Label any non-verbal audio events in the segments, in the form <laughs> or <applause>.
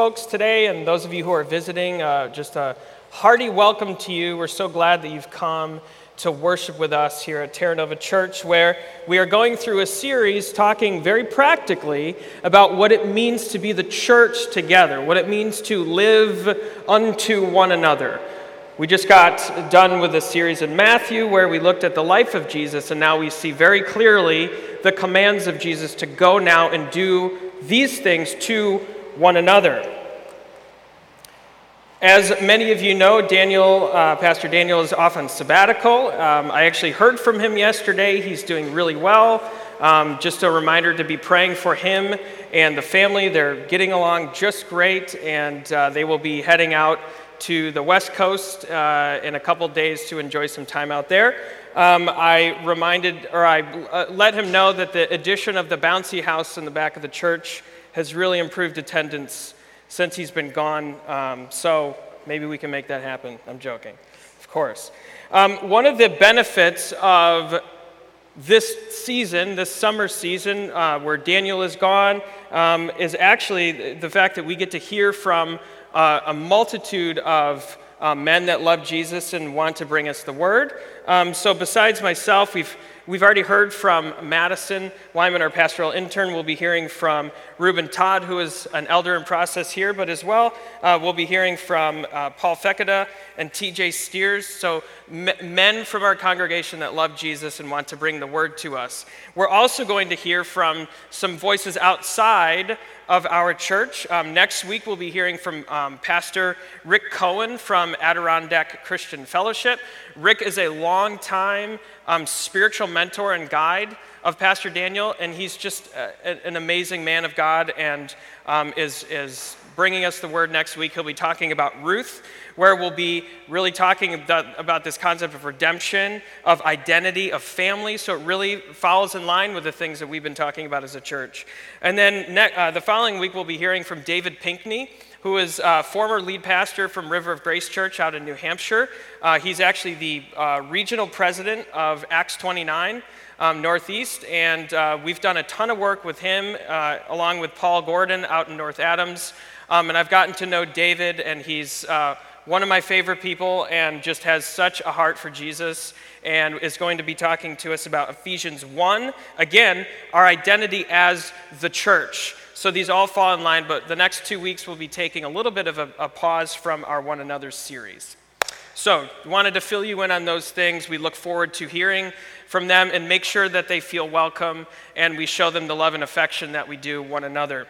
folks today, and those of you who are visiting, uh, just a hearty welcome to you. We're so glad that you've come to worship with us here at Terra Nova Church, where we are going through a series talking very practically about what it means to be the church together, what it means to live unto one another. We just got done with a series in Matthew where we looked at the life of Jesus, and now we see very clearly the commands of Jesus to go now and do these things to one another. As many of you know, Daniel, uh, Pastor Daniel is off on sabbatical. Um, I actually heard from him yesterday. He's doing really well. Um, just a reminder to be praying for him and the family. They're getting along just great, and uh, they will be heading out to the West Coast uh, in a couple days to enjoy some time out there. Um, I reminded, or I uh, let him know that the addition of the bouncy house in the back of the church has really improved attendance since he's been gone. Um, so maybe we can make that happen. I'm joking, of course. Um, one of the benefits of this season, this summer season, uh, where Daniel is gone, um, is actually the fact that we get to hear from uh, a multitude of uh, men that love Jesus and want to bring us the word. Um, so, besides myself, we've We've already heard from Madison Wyman, our pastoral intern. We'll be hearing from Ruben Todd, who is an elder in process here, but as well, uh, we'll be hearing from uh, Paul Fekeda and TJ Steers. So, m- men from our congregation that love Jesus and want to bring the word to us. We're also going to hear from some voices outside of our church. Um, next week, we'll be hearing from um, Pastor Rick Cohen from Adirondack Christian Fellowship. Rick is a long-time um, spiritual mentor and guide of Pastor Daniel, and he's just uh, a, an amazing man of God and um, is, is bringing us the word next week. He'll be talking about Ruth, where we'll be really talking about, about this concept of redemption, of identity, of family. So it really follows in line with the things that we've been talking about as a church. And then ne- uh, the following week, we'll be hearing from David Pinkney who is uh, former lead pastor from River of Grace Church out in New Hampshire. Uh, he's actually the uh, regional president of Acts 29 um, Northeast, and uh, we've done a ton of work with him, uh, along with Paul Gordon out in North Adams. Um, and I've gotten to know David, and he's uh, one of my favorite people and just has such a heart for Jesus and is going to be talking to us about Ephesians 1. Again, our identity as the church. So these all fall in line, but the next two weeks we'll be taking a little bit of a, a pause from our One Another series. So, wanted to fill you in on those things. We look forward to hearing from them and make sure that they feel welcome and we show them the love and affection that we do one another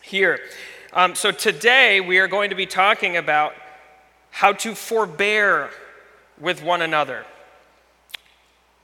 here. Um, so today we are going to be talking about how to forbear with one another.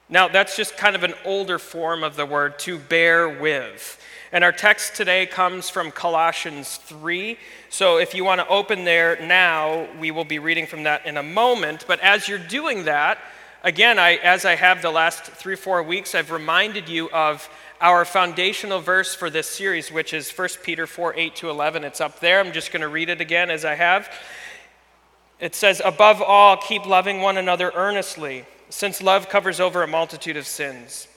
Now, that's just kind of an older form of the word to bear with. And our text today comes from Colossians 3. So if you want to open there now, we will be reading from that in a moment. But as you're doing that, again, I, as I have the last three, four weeks, I've reminded you of our foundational verse for this series, which is 1 Peter 4 8 to 11. It's up there. I'm just going to read it again as I have. It says, Above all, keep loving one another earnestly, since love covers over a multitude of sins.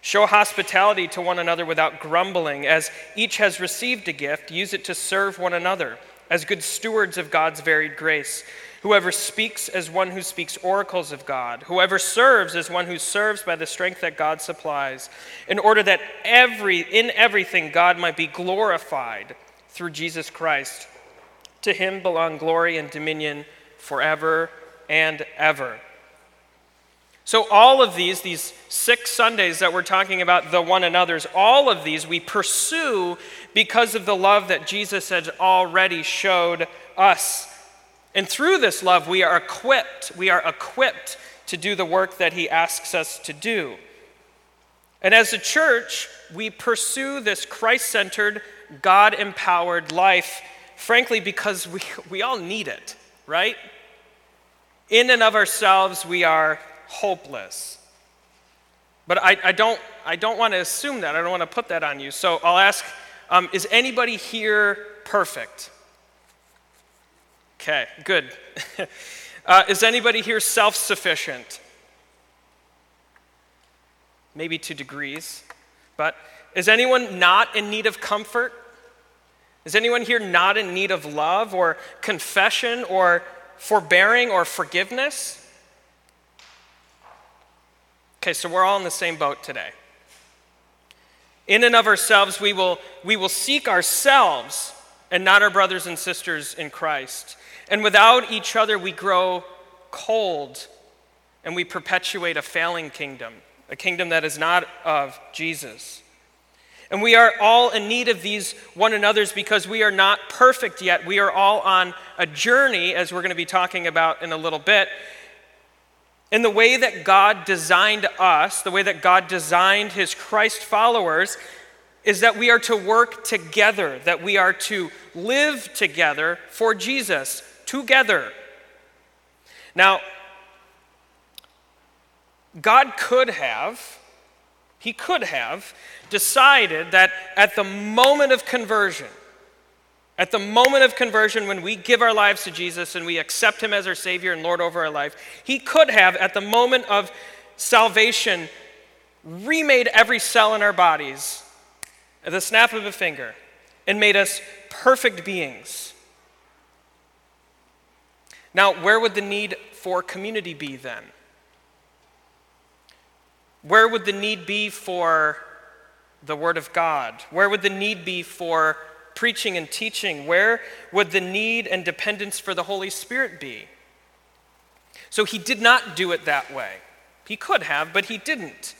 Show hospitality to one another without grumbling. As each has received a gift, use it to serve one another as good stewards of God's varied grace. Whoever speaks as one who speaks oracles of God, whoever serves as one who serves by the strength that God supplies, in order that every, in everything God might be glorified through Jesus Christ. To him belong glory and dominion forever and ever. So, all of these, these six Sundays that we're talking about, the one another's, all of these we pursue because of the love that Jesus had already showed us and through this love, we are equipped. We are equipped to do the work that He asks us to do. And as a church, we pursue this Christ centered, God empowered life, frankly, because we, <laughs> we all need it, right? In and of ourselves, we are hopeless. But I, I don't, I don't want to assume that. I don't want to put that on you. So I'll ask um, Is anybody here perfect? Okay, good. <laughs> uh, is anybody here self sufficient? Maybe to degrees. But is anyone not in need of comfort? Is anyone here not in need of love or confession or forbearing or forgiveness? Okay, so we're all in the same boat today. In and of ourselves, we will, we will seek ourselves and not our brothers and sisters in Christ. And without each other, we grow cold and we perpetuate a failing kingdom, a kingdom that is not of Jesus. And we are all in need of these one another's because we are not perfect yet. We are all on a journey, as we're going to be talking about in a little bit. In the way that God designed us, the way that God designed his Christ followers, is that we are to work together, that we are to live together for Jesus, together. Now, God could have, He could have decided that at the moment of conversion, at the moment of conversion, when we give our lives to Jesus and we accept Him as our Savior and Lord over our life, He could have, at the moment of salvation, remade every cell in our bodies at the snap of a finger and made us perfect beings. Now, where would the need for community be then? Where would the need be for the Word of God? Where would the need be for preaching and teaching, where would the need and dependence for the Holy Spirit be? So he did not do it that way. He could have, but he didn't.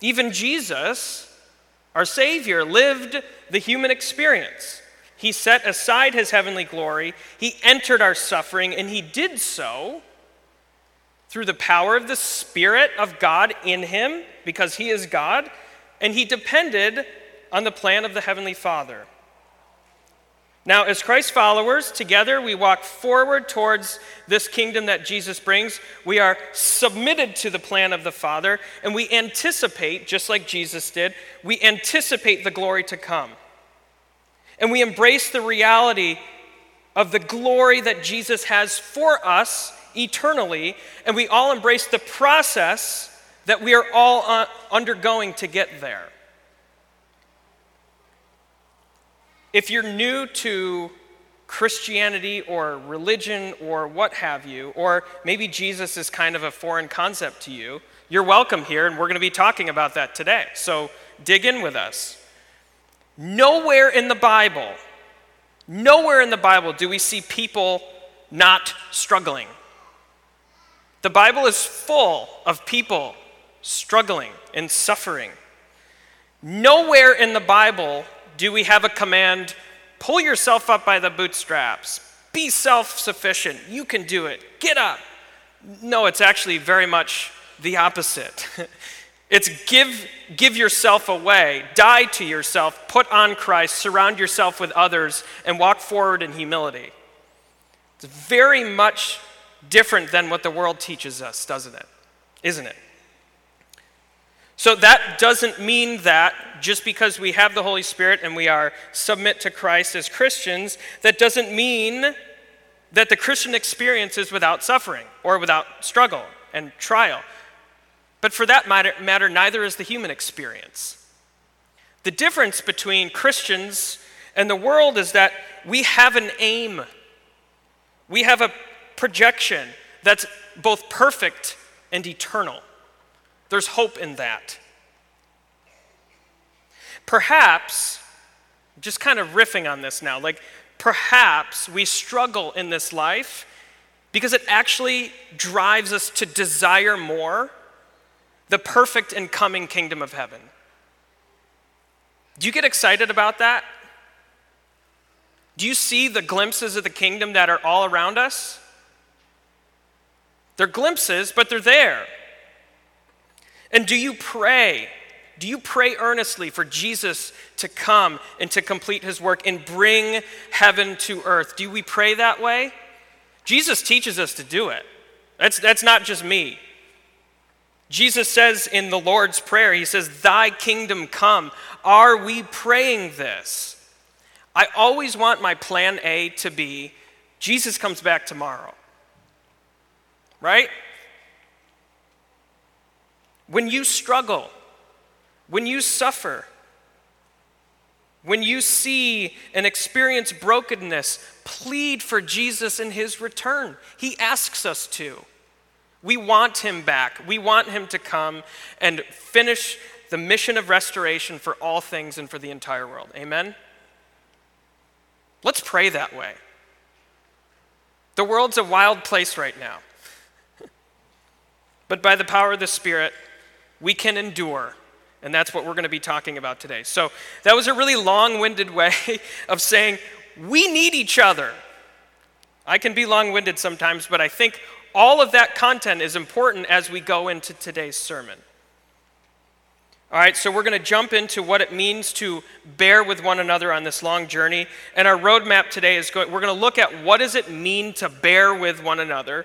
Even Jesus, our Savior, lived the human experience. He set aside his heavenly glory, he entered our suffering, and he did so through the power of the Spirit of God in him, because he is God, and he depended on the plan of the Heavenly Father. Now, as Christ followers, together we walk forward towards this kingdom that Jesus brings. We are submitted to the plan of the Father, and we anticipate, just like Jesus did, we anticipate the glory to come. And we embrace the reality of the glory that Jesus has for us eternally, and we all embrace the process that we are all uh, undergoing to get there. If you're new to Christianity or religion or what have you, or maybe Jesus is kind of a foreign concept to you, you're welcome here, and we're going to be talking about that today. So dig in with us. Nowhere in the Bible, nowhere in the Bible do we see people not struggling. The Bible is full of people struggling and suffering. Nowhere in the Bible do we have a command pull yourself up by the bootstraps, be self sufficient, you can do it, get up? No, it's actually very much the opposite. <laughs> it's give, give yourself away, die to yourself, put on Christ, surround yourself with others, and walk forward in humility. It's very much different than what the world teaches us, doesn't it? Isn't it? So that doesn't mean that just because we have the Holy Spirit and we are submit to Christ as Christians, that doesn't mean that the Christian experience is without suffering or without struggle and trial. But for that matter, matter neither is the human experience. The difference between Christians and the world is that we have an aim. We have a projection that's both perfect and eternal. There's hope in that. Perhaps, just kind of riffing on this now, like perhaps we struggle in this life because it actually drives us to desire more the perfect and coming kingdom of heaven. Do you get excited about that? Do you see the glimpses of the kingdom that are all around us? They're glimpses, but they're there. And do you pray? Do you pray earnestly for Jesus to come and to complete his work and bring heaven to earth? Do we pray that way? Jesus teaches us to do it. That's, that's not just me. Jesus says in the Lord's Prayer, He says, Thy kingdom come. Are we praying this? I always want my plan A to be Jesus comes back tomorrow. Right? When you struggle, when you suffer, When you see and experience brokenness, plead for Jesus in his return. He asks us to. We want him back. We want him to come and finish the mission of restoration for all things and for the entire world. Amen? Let's pray that way. The world's a wild place right now. But by the power of the Spirit, we can endure. And that's what we're going to be talking about today. So, that was a really long winded way <laughs> of saying we need each other. I can be long winded sometimes, but I think all of that content is important as we go into today's sermon. All right, so we're going to jump into what it means to bear with one another on this long journey. And our roadmap today is going, we're going to look at what does it mean to bear with one another.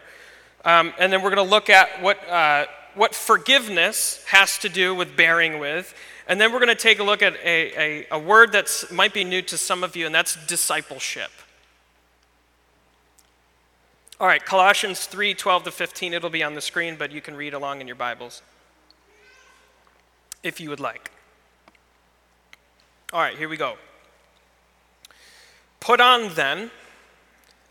Um, and then we're going to look at what, uh, what forgiveness has to do with bearing with. And then we're going to take a look at a, a, a word that might be new to some of you, and that's discipleship. All right, Colossians 3 12 to 15. It'll be on the screen, but you can read along in your Bibles if you would like. All right, here we go. Put on then,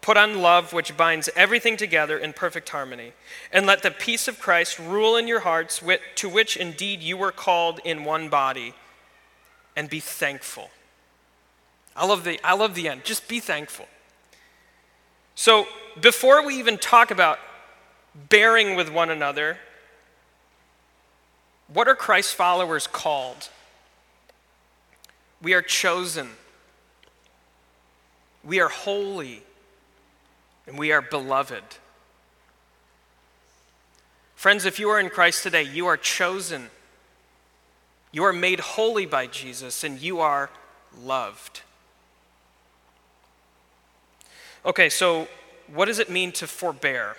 put on love, which binds everything together in perfect harmony. And let the peace of Christ rule in your hearts, to which indeed you were called in one body, and be thankful. I love the, I love the end. Just be thankful. So, before we even talk about bearing with one another, what are Christ's followers called? We are chosen. We are holy and we are beloved. Friends, if you are in Christ today, you are chosen. You are made holy by Jesus and you are loved. Okay, so what does it mean to forbear?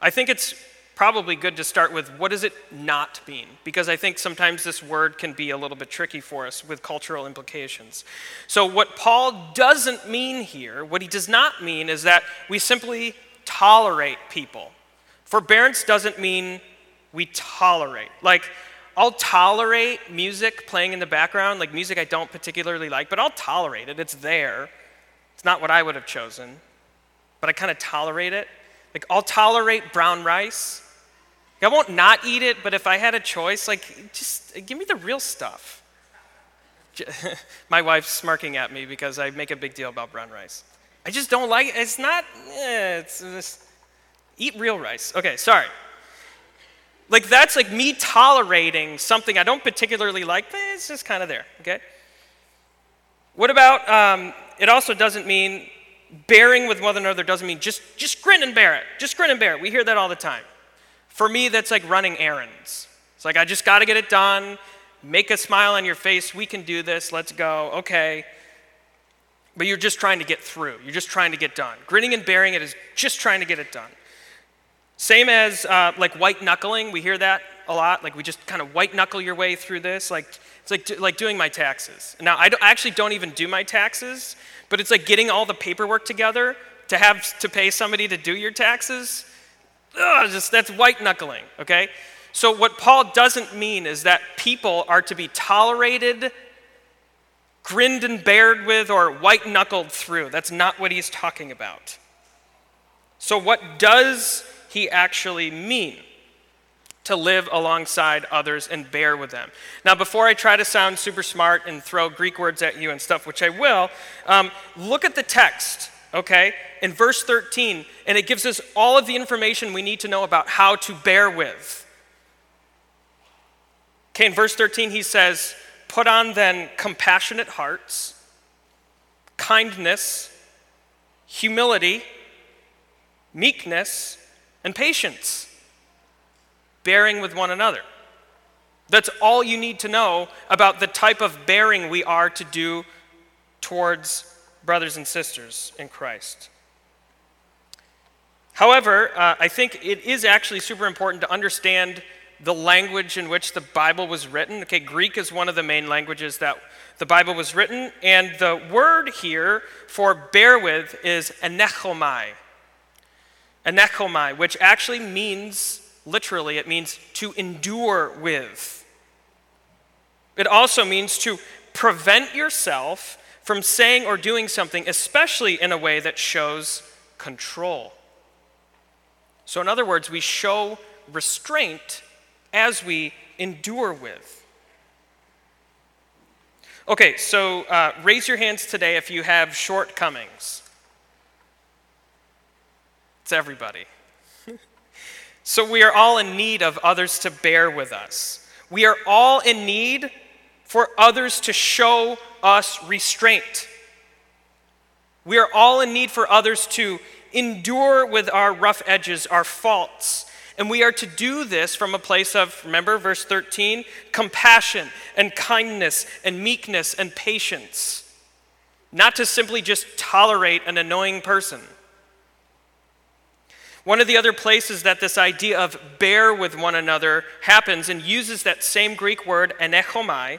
I think it's probably good to start with what does it not mean? Because I think sometimes this word can be a little bit tricky for us with cultural implications. So, what Paul doesn't mean here, what he does not mean, is that we simply tolerate people. Forbearance doesn't mean we tolerate. Like, I'll tolerate music playing in the background, like music I don't particularly like, but I'll tolerate it. It's there. It's not what I would have chosen, but I kind of tolerate it. Like, I'll tolerate brown rice. I won't not eat it, but if I had a choice, like, just give me the real stuff. <laughs> My wife's smirking at me because I make a big deal about brown rice. I just don't like it. It's not, eh, it's just, eat real rice. Okay, sorry. Like, that's like me tolerating something I don't particularly like, but it's just kind of there, okay? What about, um, it also doesn't mean bearing with one another doesn't mean just, just grin and bear it. Just grin and bear it. We hear that all the time. For me, that's like running errands. It's like, I just got to get it done. Make a smile on your face. We can do this. Let's go. Okay. But you're just trying to get through. You're just trying to get done. Grinning and bearing it is just trying to get it done. Same as uh, like white knuckling. We hear that a lot. Like we just kind of white knuckle your way through this. Like it's like, like doing my taxes. Now, I, I actually don't even do my taxes, but it's like getting all the paperwork together to have to pay somebody to do your taxes. Ugh, just that's white knuckling, okay? So, what Paul doesn't mean is that people are to be tolerated, grinned and bared with, or white knuckled through. That's not what he's talking about. So, what does he actually mean? To live alongside others and bear with them. Now, before I try to sound super smart and throw Greek words at you and stuff, which I will, um, look at the text okay, in verse 13, and it gives us all of the information we need to know about how to bear with. Okay, in verse 13, he says, Put on then compassionate hearts, kindness, humility, meekness, and patience, bearing with one another. That's all you need to know about the type of bearing we are to do towards brothers and sisters in Christ. However, uh, I think it is actually super important to understand the language in which the Bible was written. Okay, Greek is one of the main languages that the Bible was written, and the word here for bear with is anechomai. Anechomai, which actually means, literally, it means to endure with. It also means to prevent yourself from saying or doing something, especially in a way that shows control. So, in other words, we show restraint as we endure with. Okay, so uh, raise your hands today if you have shortcomings. It's everybody. <laughs> so, we are all in need of others to bear with us. We are all in need for others to show us restraint. We are all in need for others to endure with our rough edges, our faults. And we are to do this from a place of, remember verse 13, compassion and kindness and meekness and patience. Not to simply just tolerate an annoying person. One of the other places that this idea of bear with one another happens and uses that same Greek word, anechomai,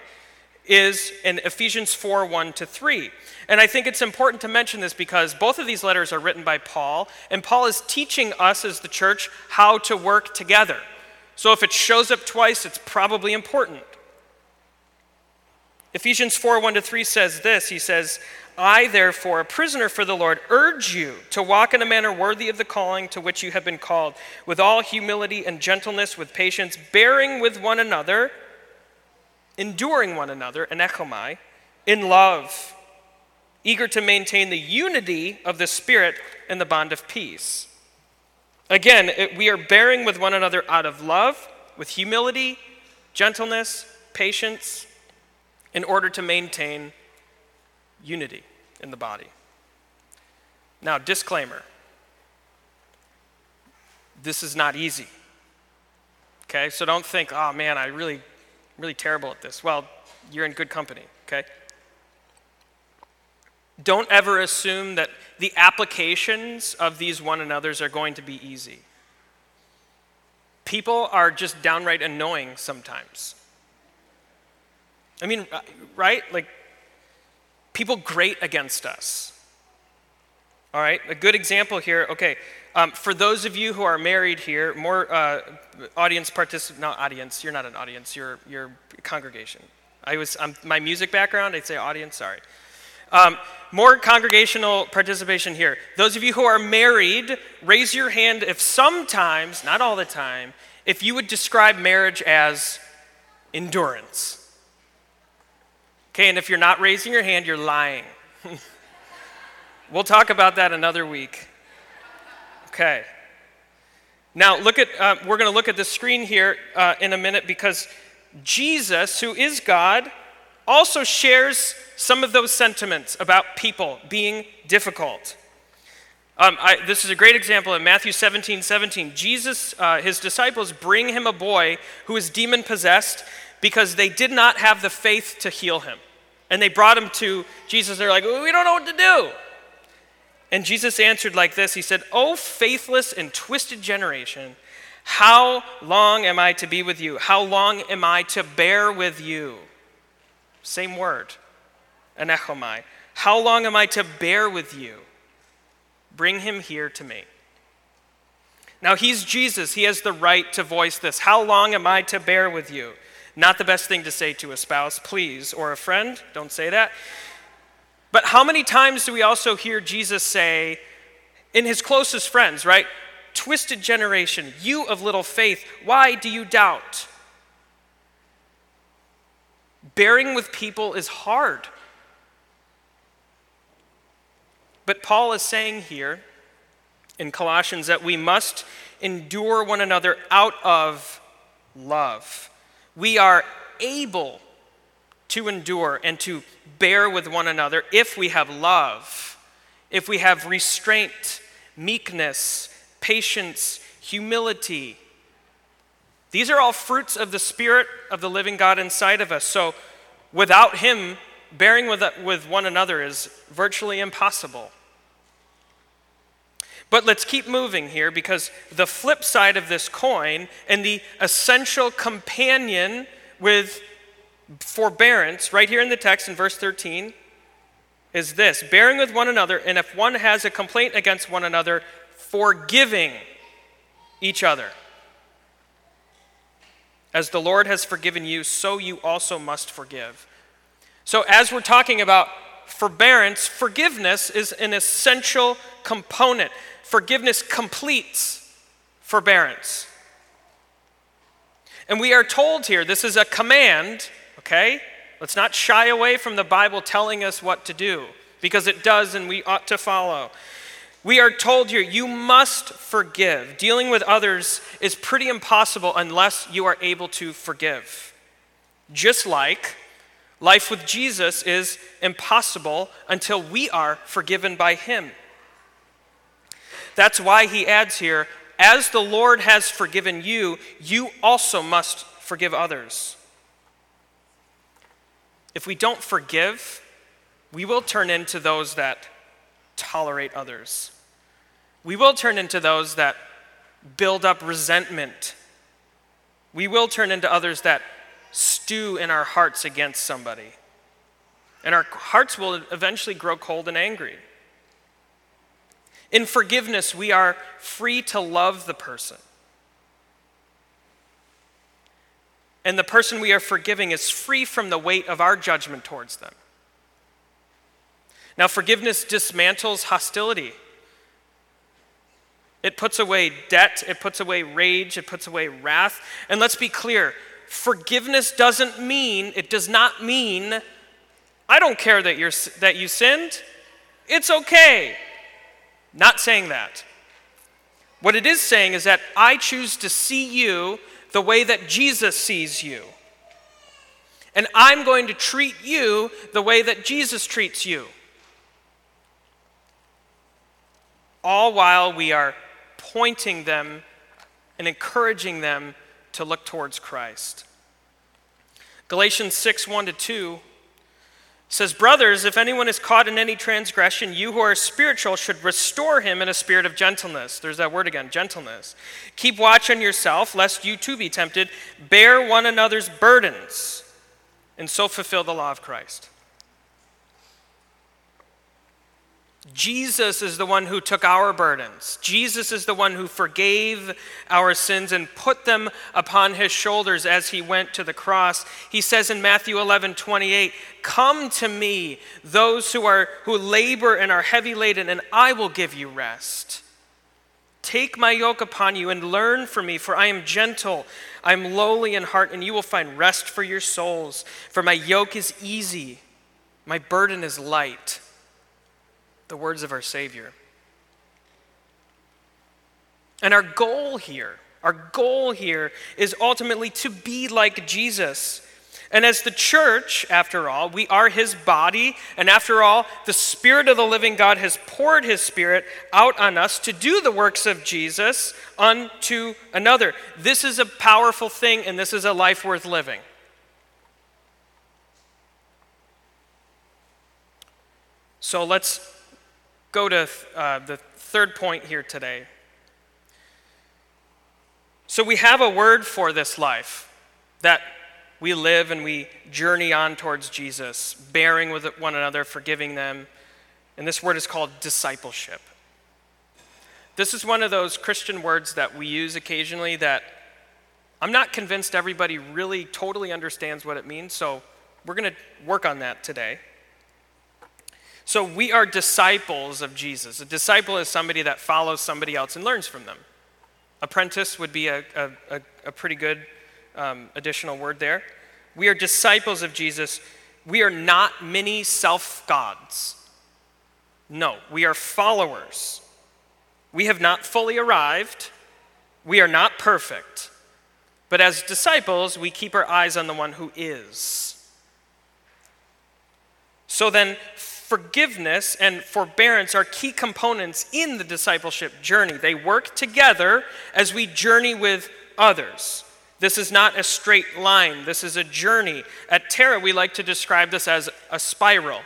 is in Ephesians 4 1 to 3. And I think it's important to mention this because both of these letters are written by Paul, and Paul is teaching us as the church how to work together. So if it shows up twice, it's probably important. Ephesians 4 1 to 3 says this He says, I, therefore, a prisoner for the Lord, urge you to walk in a manner worthy of the calling to which you have been called, with all humility and gentleness, with patience, bearing with one another enduring one another, anechomai, in love, eager to maintain the unity of the Spirit in the bond of peace. Again, it, we are bearing with one another out of love, with humility, gentleness, patience, in order to maintain unity in the body. Now, disclaimer this is not easy. Okay, so don't think, oh man, I really really terrible at this. Well, you're in good company, okay? Don't ever assume that the applications of these one another's are going to be easy. People are just downright annoying sometimes. I mean, uh, right? Like, people grate against us. All right, a good example here. Okay, um, for those of you who are married here, more uh, audience participant, not audience, you're not an audience, you're, you're congregation. I was, I'm, my music background, I'd say audience, sorry. Um, more congregational participation here. Those of you who are married, raise your hand if sometimes, not all the time, if you would describe marriage as endurance. Okay, and if you're not raising your hand, you're lying. <laughs> we'll talk about that another week. Okay. Now, look at, uh, we're going to look at the screen here uh, in a minute because Jesus, who is God, also shares some of those sentiments about people being difficult. Um, I, this is a great example in Matthew 17 17. Jesus, uh, his disciples bring him a boy who is demon possessed because they did not have the faith to heal him. And they brought him to Jesus. They're like, we don't know what to do. And Jesus answered like this He said, O faithless and twisted generation, how long am I to be with you? How long am I to bear with you? Same word, anechomai. How long am I to bear with you? Bring him here to me. Now, he's Jesus. He has the right to voice this. How long am I to bear with you? Not the best thing to say to a spouse, please, or a friend. Don't say that. But how many times do we also hear Jesus say, in his closest friends, right? Twisted generation, you of little faith, why do you doubt? Bearing with people is hard. But Paul is saying here in Colossians that we must endure one another out of love. We are able to endure and to bear with one another if we have love, if we have restraint, meekness, patience, humility. These are all fruits of the Spirit of the living God inside of us. So without Him, bearing with, with one another is virtually impossible. But let's keep moving here because the flip side of this coin and the essential companion with forbearance, right here in the text in verse 13, is this bearing with one another, and if one has a complaint against one another, forgiving each other. As the Lord has forgiven you, so you also must forgive. So, as we're talking about forbearance, forgiveness is an essential component. Forgiveness completes forbearance. And we are told here, this is a command, okay? Let's not shy away from the Bible telling us what to do, because it does and we ought to follow. We are told here, you must forgive. Dealing with others is pretty impossible unless you are able to forgive. Just like life with Jesus is impossible until we are forgiven by Him. That's why he adds here, as the Lord has forgiven you, you also must forgive others. If we don't forgive, we will turn into those that tolerate others. We will turn into those that build up resentment. We will turn into others that stew in our hearts against somebody. And our hearts will eventually grow cold and angry. In forgiveness, we are free to love the person. And the person we are forgiving is free from the weight of our judgment towards them. Now, forgiveness dismantles hostility. It puts away debt, it puts away rage, it puts away wrath. And let's be clear forgiveness doesn't mean, it does not mean, I don't care that, you're, that you sinned. It's okay. Not saying that. What it is saying is that I choose to see you the way that Jesus sees you. And I'm going to treat you the way that Jesus treats you. All while we are pointing them and encouraging them to look towards Christ. Galatians 6 1 to 2 says, Brothers, if anyone is caught in any transgression, you who are spiritual should restore him in a spirit of gentleness. There's that word again, gentleness. Keep watch on yourself, lest you too be tempted. Bear one another's burdens, and so fulfill the law of Christ. Jesus is the one who took our burdens. Jesus is the one who forgave our sins and put them upon his shoulders as he went to the cross. He says in Matthew 11, 28, Come to me, those who are who labor and are heavy laden, and I will give you rest. Take my yoke upon you and learn from me, for I am gentle, I am lowly in heart, and you will find rest for your souls. For my yoke is easy, my burden is light the words of our Savior. And our goal here, our goal here is ultimately to be like Jesus. And as the church, after all, we are his body, and after all, the Spirit of the living God has poured his Spirit out on us to do the works of Jesus unto another. This is a powerful thing, and this is a life worth living. So let's go to uh, the third point here today. So, we have a word for this life that we live and we journey on towards Jesus, bearing with one another, forgiving them. And this word is called discipleship. This is one of those Christian words that we use occasionally that I'm not convinced everybody really totally understands what it means, so we're going to work on that today. So we are disciples of Jesus. A disciple is somebody that follows somebody else and learns from them. Apprentice would be a, a, a pretty good um, additional word there. We are disciples of Jesus. We are not many self gods. No, we are followers. We have not fully arrived. We are not perfect. But as disciples, we keep our eyes on the one who is. So then, forgiveness and forbearance are key components in the discipleship journey. They work together as we journey with others. This is not a straight line, this is a journey. At Terra, we like to describe this as a spiral.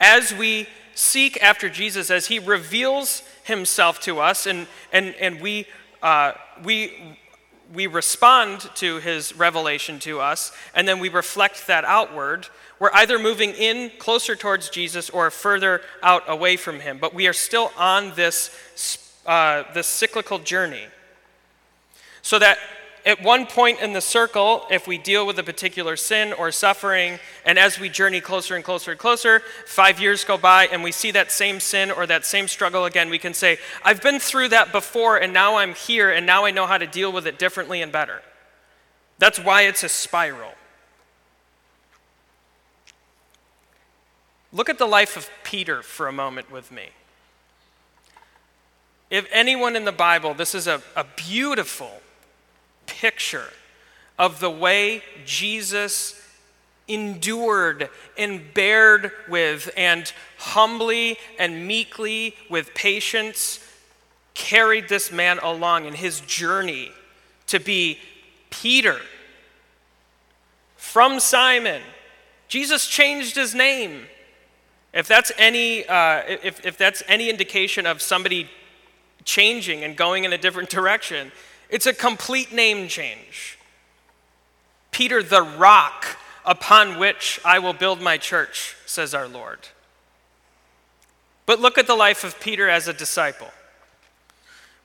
As we seek after Jesus as he reveals himself to us and, and, and we, uh, we, we respond to his revelation to us and then we reflect that outward, we're either moving in closer towards Jesus or further out away from him. But we are still on this, uh, this cyclical journey. So that at one point in the circle, if we deal with a particular sin or suffering, and as we journey closer and closer and closer, five years go by and we see that same sin or that same struggle again, we can say, I've been through that before and now I'm here and now I know how to deal with it differently and better. That's why it's a spiral. Look at the life of Peter for a moment with me. If anyone in the Bible, this is a, a beautiful picture of the way Jesus endured and bared with and humbly and meekly with patience carried this man along in his journey to be Peter from Simon. Jesus changed his name. If that's any, uh, if, if that's any indication of somebody changing and going in a different <laughs> direction, it's a complete name change. Peter, the rock upon which I will build my church, says our Lord. But look at the life of Peter as a disciple.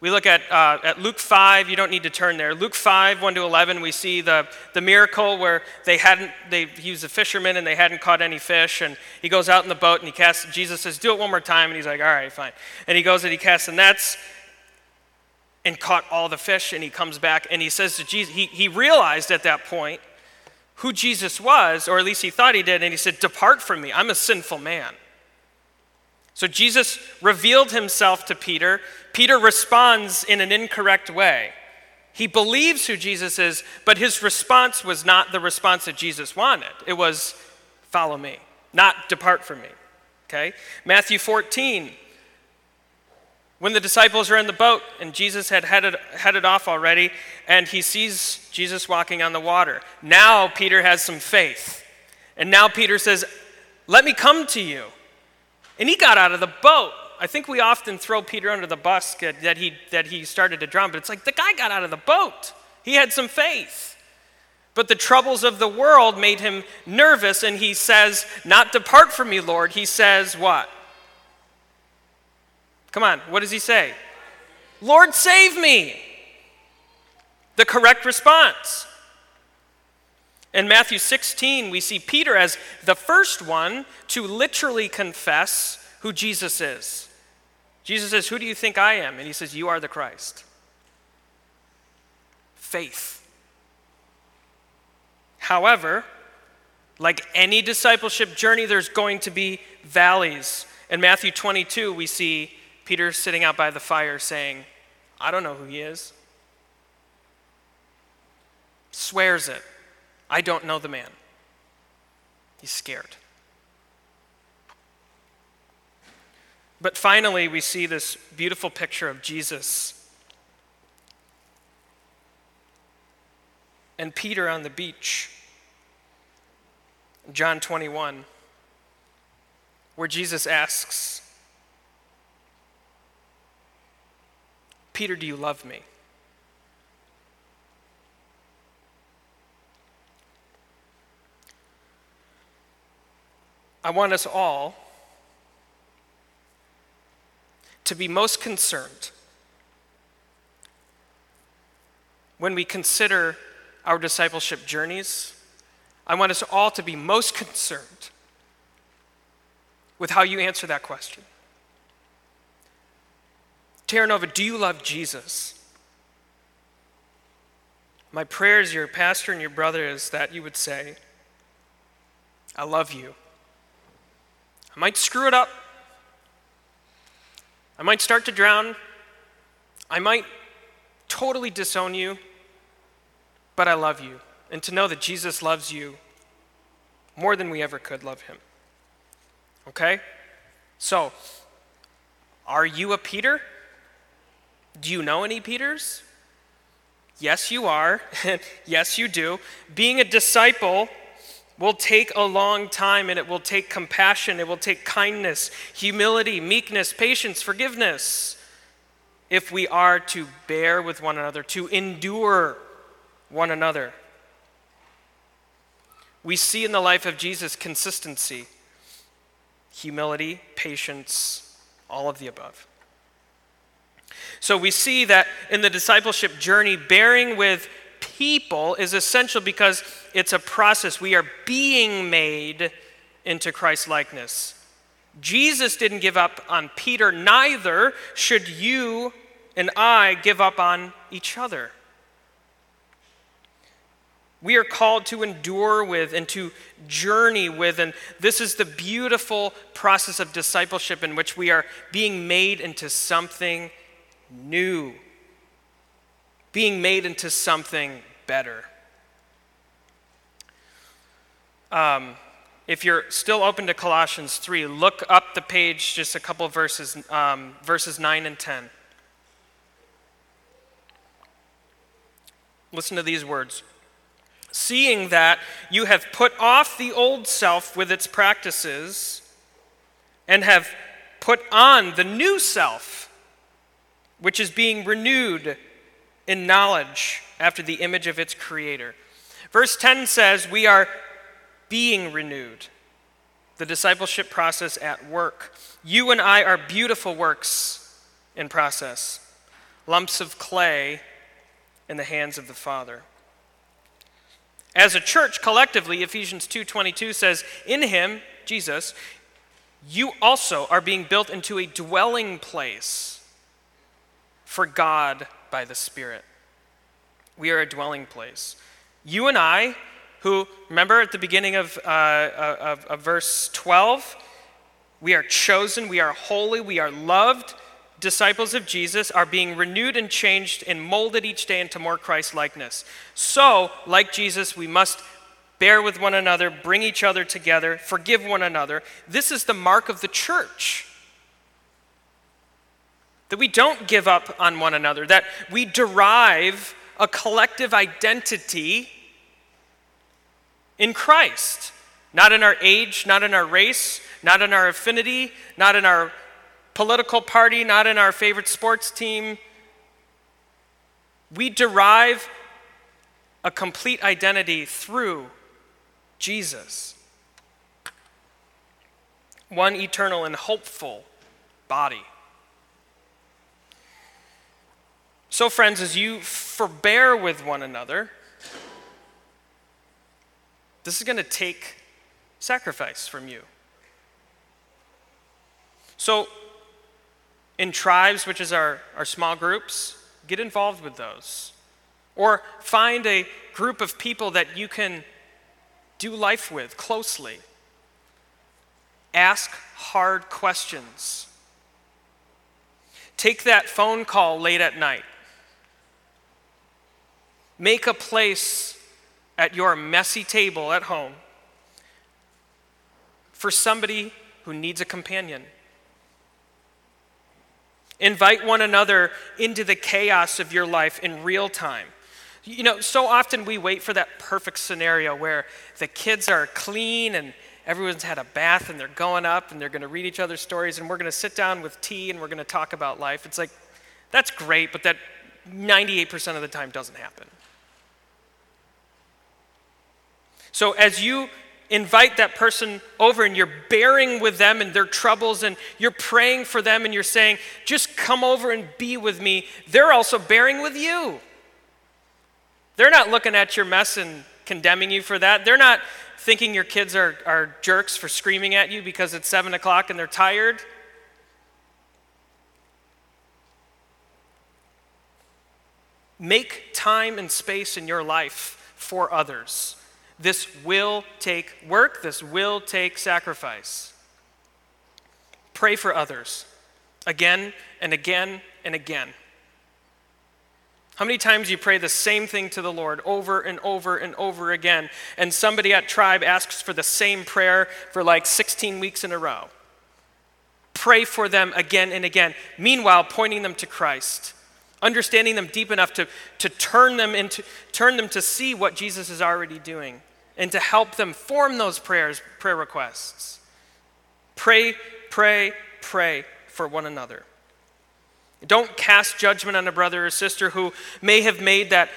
We look at, uh, at Luke 5, you don't need to turn there. Luke 5, 1 to 11, we see the, the miracle where they hadn't, they, he was a fisherman and they hadn't caught any fish. And he goes out in the boat and he casts, Jesus says, do it one more time. And he's like, all right, fine. And he goes and he casts the nets and caught all the fish and he comes back and he says to Jesus, he, he realized at that point who Jesus was, or at least he thought he did, and he said, Depart from me, I'm a sinful man. So Jesus revealed himself to Peter. Peter responds in an incorrect way. He believes who Jesus is, but his response was not the response that Jesus wanted. It was, Follow me, not depart from me. Okay? Matthew 14, when the disciples are in the boat and Jesus had headed, headed off already, and he sees Jesus walking on the water. Now Peter has some faith. And now Peter says, Let me come to you. And he got out of the boat. I think we often throw Peter under the bus that he, that he started to drown, but it's like the guy got out of the boat. He had some faith. But the troubles of the world made him nervous, and he says, Not depart from me, Lord. He says, What? Come on, what does he say? Lord, save me. The correct response. In Matthew 16, we see Peter as the first one to literally confess who Jesus is. Jesus says, Who do you think I am? And he says, You are the Christ. Faith. However, like any discipleship journey, there's going to be valleys. In Matthew 22, we see Peter sitting out by the fire saying, I don't know who he is. Swears it. I don't know the man. He's scared. But finally, we see this beautiful picture of Jesus and Peter on the beach. John 21, where Jesus asks, Peter, do you love me? I want us all to be most concerned when we consider our discipleship journeys. I want us all to be most concerned with how you answer that question. Terra Nova, do you love Jesus? My prayer as your pastor and your brother is that you would say, I love you. I might screw it up. I might start to drown. I might totally disown you, but I love you. And to know that Jesus loves you more than we ever could love him. Okay? So, are you a Peter? Do you know any Peters? Yes, you are. <laughs> yes, you do. Being a disciple will take a long time and it will take compassion, it will take kindness, humility, meekness, patience, forgiveness if we are to bear with one another, to endure one another. We see in the life of Jesus consistency, humility, patience, all of the above. So we see that in the discipleship journey, bearing with people is essential because it's a process. We are being made into Christ likeness. Jesus didn't give up on Peter, neither should you and I give up on each other. We are called to endure with and to journey with, and this is the beautiful process of discipleship in which we are being made into something new, being made into something better. Um, if you're still open to Colossians 3, look up the page just a couple verses, um, verses 9 and 10. Listen to these words. Seeing that you have put off the old self with its practices and have put on the new self, which is being renewed in knowledge after the image of its creator. Verse 10 says, We are being renewed, the discipleship process at work. You and I are beautiful works in process, lumps of clay in the hands of the Father. As a church collectively, Ephesians 2:22 says, "In him, Jesus, you also are being built into a dwelling place for God by the Spirit." We are a dwelling place. You and I, who, remember at the beginning of, uh, of, of verse 12, we are chosen, we are holy, we are loved. Disciples of Jesus are being renewed and changed and molded each day into more Christ likeness. So, like Jesus, we must bear with one another, bring each other together, forgive one another. This is the mark of the church. That we don't give up on one another, that we derive a collective identity in Christ. Not in our age, not in our race, not in our affinity, not in our political party, not in our favorite sports team. We derive a complete identity through Jesus. One eternal and hopeful body. So, friends, as you forbear with one another, this is going to take sacrifice from you. So, in tribes, which is our, our small groups, get involved with those. Or find a group of people that you can do life with closely. Ask hard questions. Take that phone call late at night. Make a place at your messy table at home for somebody who needs a companion. Invite one another into the chaos of your life in real time. You know, so often we wait for that perfect scenario where the kids are clean and everyone's had a bath and they're going up and they're going to read each other's stories and we're going to sit down with tea and we're going to talk about life. It's like, that's great, but that 98% of the time doesn't happen. So as you invite that person over and you're bearing with them and their troubles and you're praying for them and you're saying, just come over and be with me, they're also bearing with you. They're not looking at your mess and condemning you for that. They're not thinking your kids are, are jerks for screaming at you because it's seven o'clock and they're tired. Make time and space in your life for others. This will take work, this will take sacrifice. Pray for others again and again and again. How many times you pray the same thing to the Lord over and over and over again, and somebody at Tribe asks for the same prayer for like 16 weeks in a row? Pray for them again and again, meanwhile, pointing them to Christ understanding them deep enough to, to turn them into turn them to see what jesus is already doing and to help them form those prayers, prayer requests. Pray, pray, pray for one another. Don't cast judgment on a brother or sister who may have made that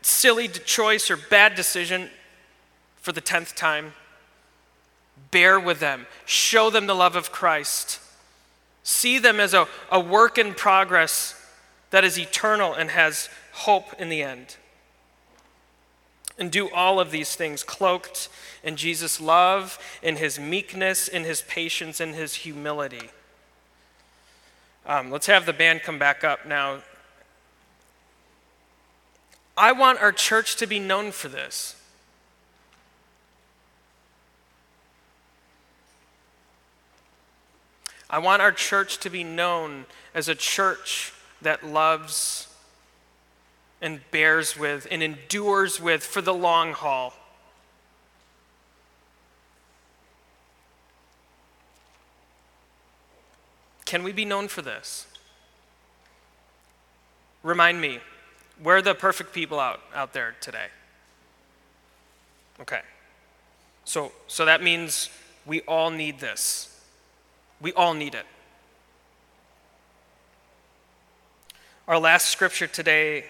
silly choice or bad decision for the tenth time. Bear with them, show them the love of Christ. See them as a, a work in progress that is eternal and has hope in the end. And do all of these things cloaked in Jesus' love, in his meekness, in his patience, in his humility. Um, let's have the band come back up now. I want our church to be known for this. I want our church to be known as a church that loves and bears with and endures with for the long haul. Can we be known for this? Remind me, where are the perfect people out, out there today? Okay. So, so that means we all need this. We all need it. Our last scripture today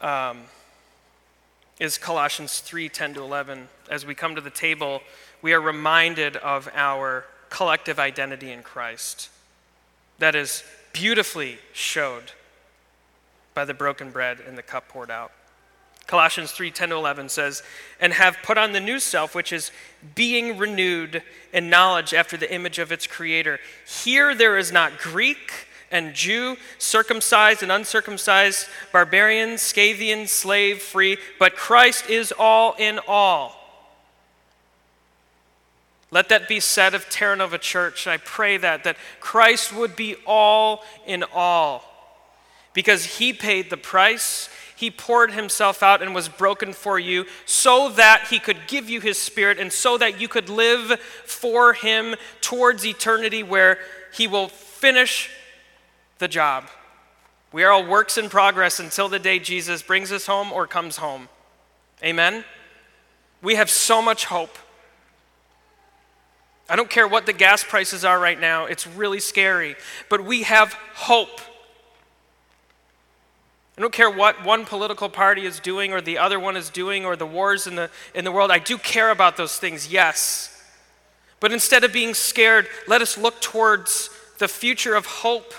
um, is Colossians 3 10 to 11. As we come to the table, we are reminded of our collective identity in Christ that is beautifully showed by the broken bread and the cup poured out. Colossians 3 10 to 11 says, And have put on the new self, which is being renewed in knowledge after the image of its creator. Here there is not Greek and Jew, circumcised and uncircumcised, barbarian, Scythian, slave, free, but Christ is all in all. Let that be said of Terranova Church. I pray that, that Christ would be all in all. Because he paid the price, he poured himself out and was broken for you so that he could give you his spirit and so that you could live for him towards eternity where he will finish the job. We are all works in progress until the day Jesus brings us home or comes home. Amen? We have so much hope. I don't care what the gas prices are right now, it's really scary. But we have hope. I don't care what one political party is doing or the other one is doing or the wars in the, in the world. I do care about those things, yes. But instead of being scared, let us look towards the future of hope.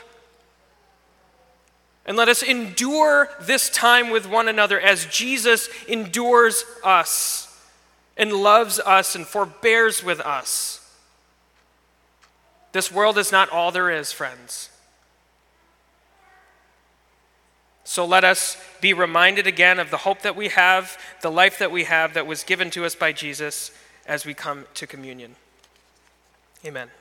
And let us endure this time with one another as Jesus endures us and loves us and forbears with us. This world is not all there is, friends. So let us be reminded again of the hope that we have, the life that we have that was given to us by Jesus as we come to communion. Amen.